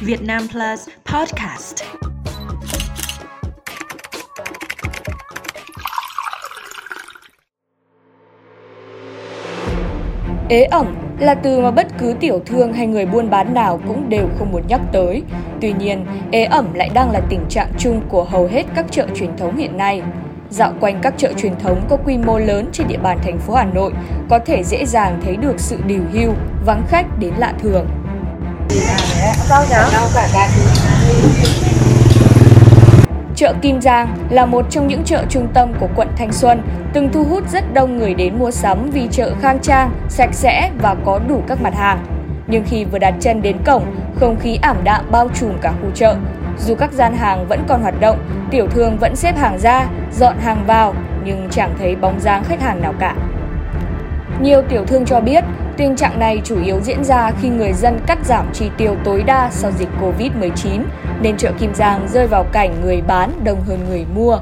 Việt Nam Plus Podcast. Ế ẩm là từ mà bất cứ tiểu thương hay người buôn bán nào cũng đều không muốn nhắc tới. Tuy nhiên, ế ẩm lại đang là tình trạng chung của hầu hết các chợ truyền thống hiện nay. Dạo quanh các chợ truyền thống có quy mô lớn trên địa bàn thành phố Hà Nội, có thể dễ dàng thấy được sự điều hưu, vắng khách đến lạ thường. Chợ Kim Giang là một trong những chợ trung tâm của quận Thanh Xuân, từng thu hút rất đông người đến mua sắm vì chợ khang trang, sạch sẽ và có đủ các mặt hàng. Nhưng khi vừa đặt chân đến cổng, không khí ảm đạm bao trùm cả khu chợ. Dù các gian hàng vẫn còn hoạt động, tiểu thương vẫn xếp hàng ra, dọn hàng vào, nhưng chẳng thấy bóng dáng khách hàng nào cả. Nhiều tiểu thương cho biết, tình trạng này chủ yếu diễn ra khi người dân cắt giảm chi tiêu tối đa sau dịch Covid-19, nên chợ Kim Giang rơi vào cảnh người bán đông hơn người mua.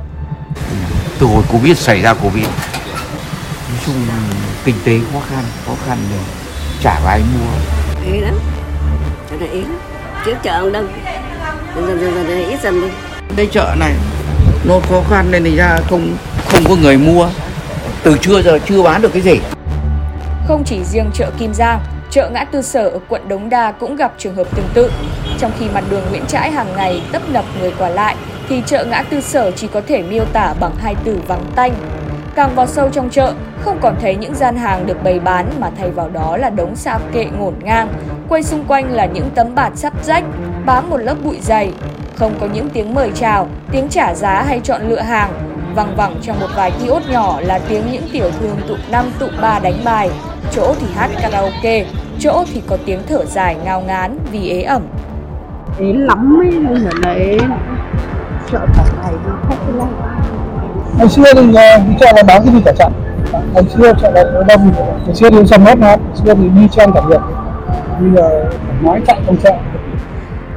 từ hồi Covid xảy ra Covid nói chung kinh tế khó khăn khó khăn rồi. Chả có ai mua. Ế lắm. Chợ này ế lắm. Trước chợ ông đông. Dần dần dần dần ít dần đi. Đây chợ này nó khó khăn nên thành ra không không có người mua. Từ trưa giờ chưa bán được cái gì không chỉ riêng chợ Kim Giang, chợ ngã tư sở ở quận Đống Đa cũng gặp trường hợp tương tự. Trong khi mặt đường Nguyễn Trãi hàng ngày tấp nập người qua lại, thì chợ ngã tư sở chỉ có thể miêu tả bằng hai từ vắng tanh. Càng vào sâu trong chợ, không còn thấy những gian hàng được bày bán mà thay vào đó là đống sa kệ ngổn ngang. Quay xung quanh là những tấm bạt sắp rách, bám một lớp bụi dày. Không có những tiếng mời chào, tiếng trả giá hay chọn lựa hàng. Văng vẳng trong một vài kiosk nhỏ là tiếng những tiểu thương tụ năm tụ ba đánh bài. Chỗ thì hát karaoke, chỗ thì có tiếng thở dài ngao ngán vì ế ẩm. đến lắm ấy nhưng mà đấy chợ cả ngày thì khách lắm ngày xưa thì đi chợ là bán cái gì cả chặn ngày xưa chợ là nó đông ngày xưa thì sầm hết mà ngày xưa thì đi chen cả việc bây giờ nói chặn không chợ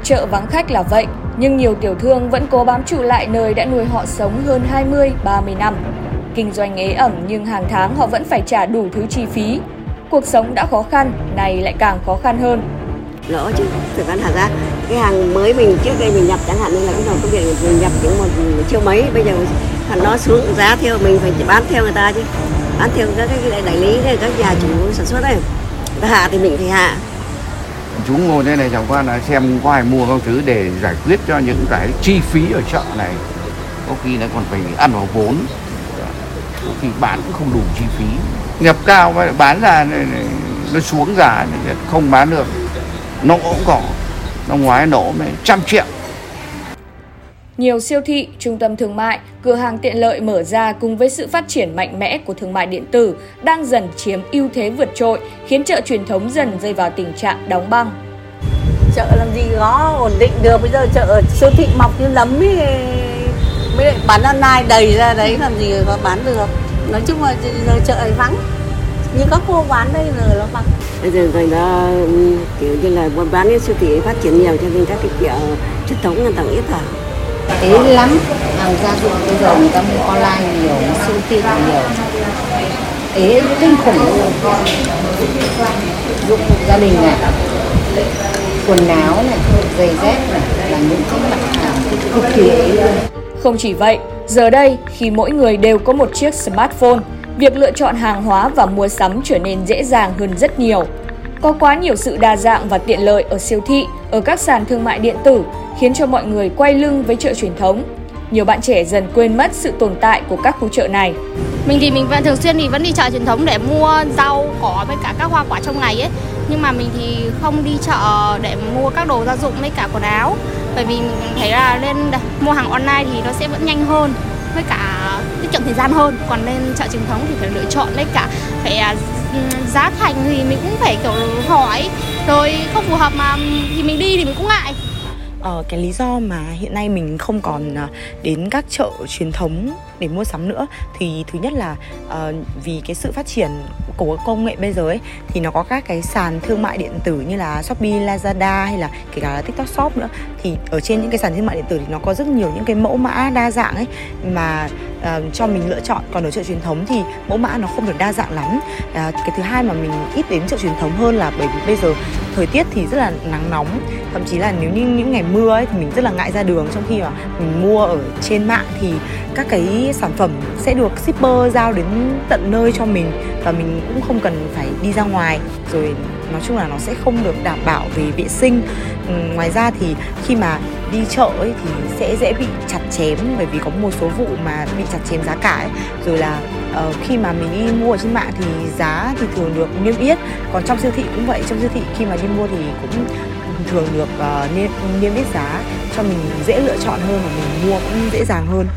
Chợ vắng khách là vậy, nhưng nhiều tiểu thương vẫn cố bám trụ lại nơi đã nuôi họ sống hơn 20, 30 năm. Kinh doanh ế ẩm nhưng hàng tháng họ vẫn phải trả đủ thứ chi phí. Cuộc sống đã khó khăn, này lại càng khó khăn hơn. lỗ chứ thực ra thật ra cái hàng mới mình trước đây mình nhập chẳng hạn như là cái dòng công việc mình nhập những một triệu mấy bây giờ thằng nó xuống giá theo mình phải bán theo người ta chứ. Bán theo các cái đại lý các nhà chủ sản xuất này người ta hạ thì mình phải hạ. Chúng ngồi đây này chẳng qua là xem có ai mua không thứ để giải quyết cho những cái chi phí ở chợ này. Có khi nó còn phải ăn vào vốn. Có khi bán cũng không đủ chi phí nhập cao mà bán ra nó xuống giá không bán được. Nổ cũng có. Năm ngoái nổ mấy trăm triệu. Nhiều siêu thị, trung tâm thương mại, cửa hàng tiện lợi mở ra cùng với sự phát triển mạnh mẽ của thương mại điện tử đang dần chiếm ưu thế vượt trội, khiến chợ truyền thống dần rơi vào tình trạng đóng băng. chợ làm gì có ổn định được. Bây giờ chợ siêu thị mọc như nấm ấy mới lại bán online đầy ra đấy làm gì có bán được nói chung là giờ chợ ấy vắng. Như các cô bán đây giờ nó vắng. Bây giờ người ta kiểu như là buôn bán cái siêu thị phát triển nhiều cho nên các cái chợ truyền thống người ta ít vào ế lắm. Hàng gia dụng bây giờ người ta mua online nhiều siêu thị nhiều. Ế kinh khủng luôn. Dụng cụ gia đình này quần áo này giày dép này là những cái mặt hàng cực kỳ ế luôn. Không chỉ vậy, giờ đây khi mỗi người đều có một chiếc smartphone, việc lựa chọn hàng hóa và mua sắm trở nên dễ dàng hơn rất nhiều. Có quá nhiều sự đa dạng và tiện lợi ở siêu thị, ở các sàn thương mại điện tử khiến cho mọi người quay lưng với chợ truyền thống. Nhiều bạn trẻ dần quên mất sự tồn tại của các khu chợ này. Mình thì mình vẫn thường xuyên thì vẫn đi chợ truyền thống để mua rau, cỏ với cả các hoa quả trong ngày ấy. Nhưng mà mình thì không đi chợ để mua các đồ gia dụng với cả quần áo. Bởi vì mình thấy là lên mua hàng online thì nó sẽ vẫn nhanh hơn với cả tiết kiệm thời gian hơn. Còn lên chợ truyền thống thì phải lựa chọn với cả phải à, giá thành thì mình cũng phải, kiểu, hỏi rồi không phù hợp mà thì mình đi thì mình cũng ngại uh, cái lý do mà hiện nay mình không còn uh, đến các chợ truyền thống để mua sắm nữa thì thứ nhất là uh, vì cái sự phát triển của công nghệ bây giờ ấy thì nó có các cái sàn thương mại điện tử như là Shopee, Lazada hay là kể cả là TikTok Shop nữa. Thì ở trên những cái sàn thương mại điện tử thì nó có rất nhiều những cái mẫu mã đa dạng ấy mà uh, cho mình lựa chọn. Còn ở chợ truyền thống thì mẫu mã nó không được đa dạng lắm. Uh, cái thứ hai mà mình ít đến chợ truyền thống hơn là bởi vì bây giờ thời tiết thì rất là nắng nóng thậm chí là nếu như những ngày mưa ấy thì mình rất là ngại ra đường. Trong khi mà mình mua ở trên mạng thì các cái sản phẩm sẽ được shipper giao đến tận nơi cho mình và mình cũng không cần phải đi ra ngoài. Rồi nói chung là nó sẽ không được đảm bảo về vệ sinh. Ừ, ngoài ra thì khi mà đi chợ ấy thì sẽ dễ bị chặt chém bởi vì có một số vụ mà bị chặt chém giá cả ấy. rồi là uh, khi mà mình đi mua ở trên mạng thì giá thì thường được niêm yết còn trong siêu thị cũng vậy trong siêu thị khi mà đi mua thì cũng thường được uh, niêm, niêm yết giá cho mình dễ lựa chọn hơn và mình mua cũng dễ dàng hơn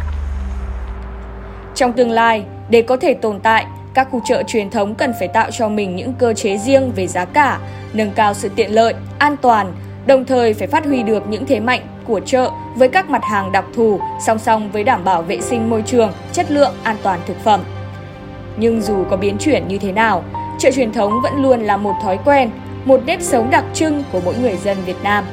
trong tương lai để có thể tồn tại các khu chợ truyền thống cần phải tạo cho mình những cơ chế riêng về giá cả, nâng cao sự tiện lợi, an toàn, đồng thời phải phát huy được những thế mạnh của chợ với các mặt hàng đặc thù song song với đảm bảo vệ sinh môi trường, chất lượng, an toàn thực phẩm. Nhưng dù có biến chuyển như thế nào, chợ truyền thống vẫn luôn là một thói quen, một nếp sống đặc trưng của mỗi người dân Việt Nam.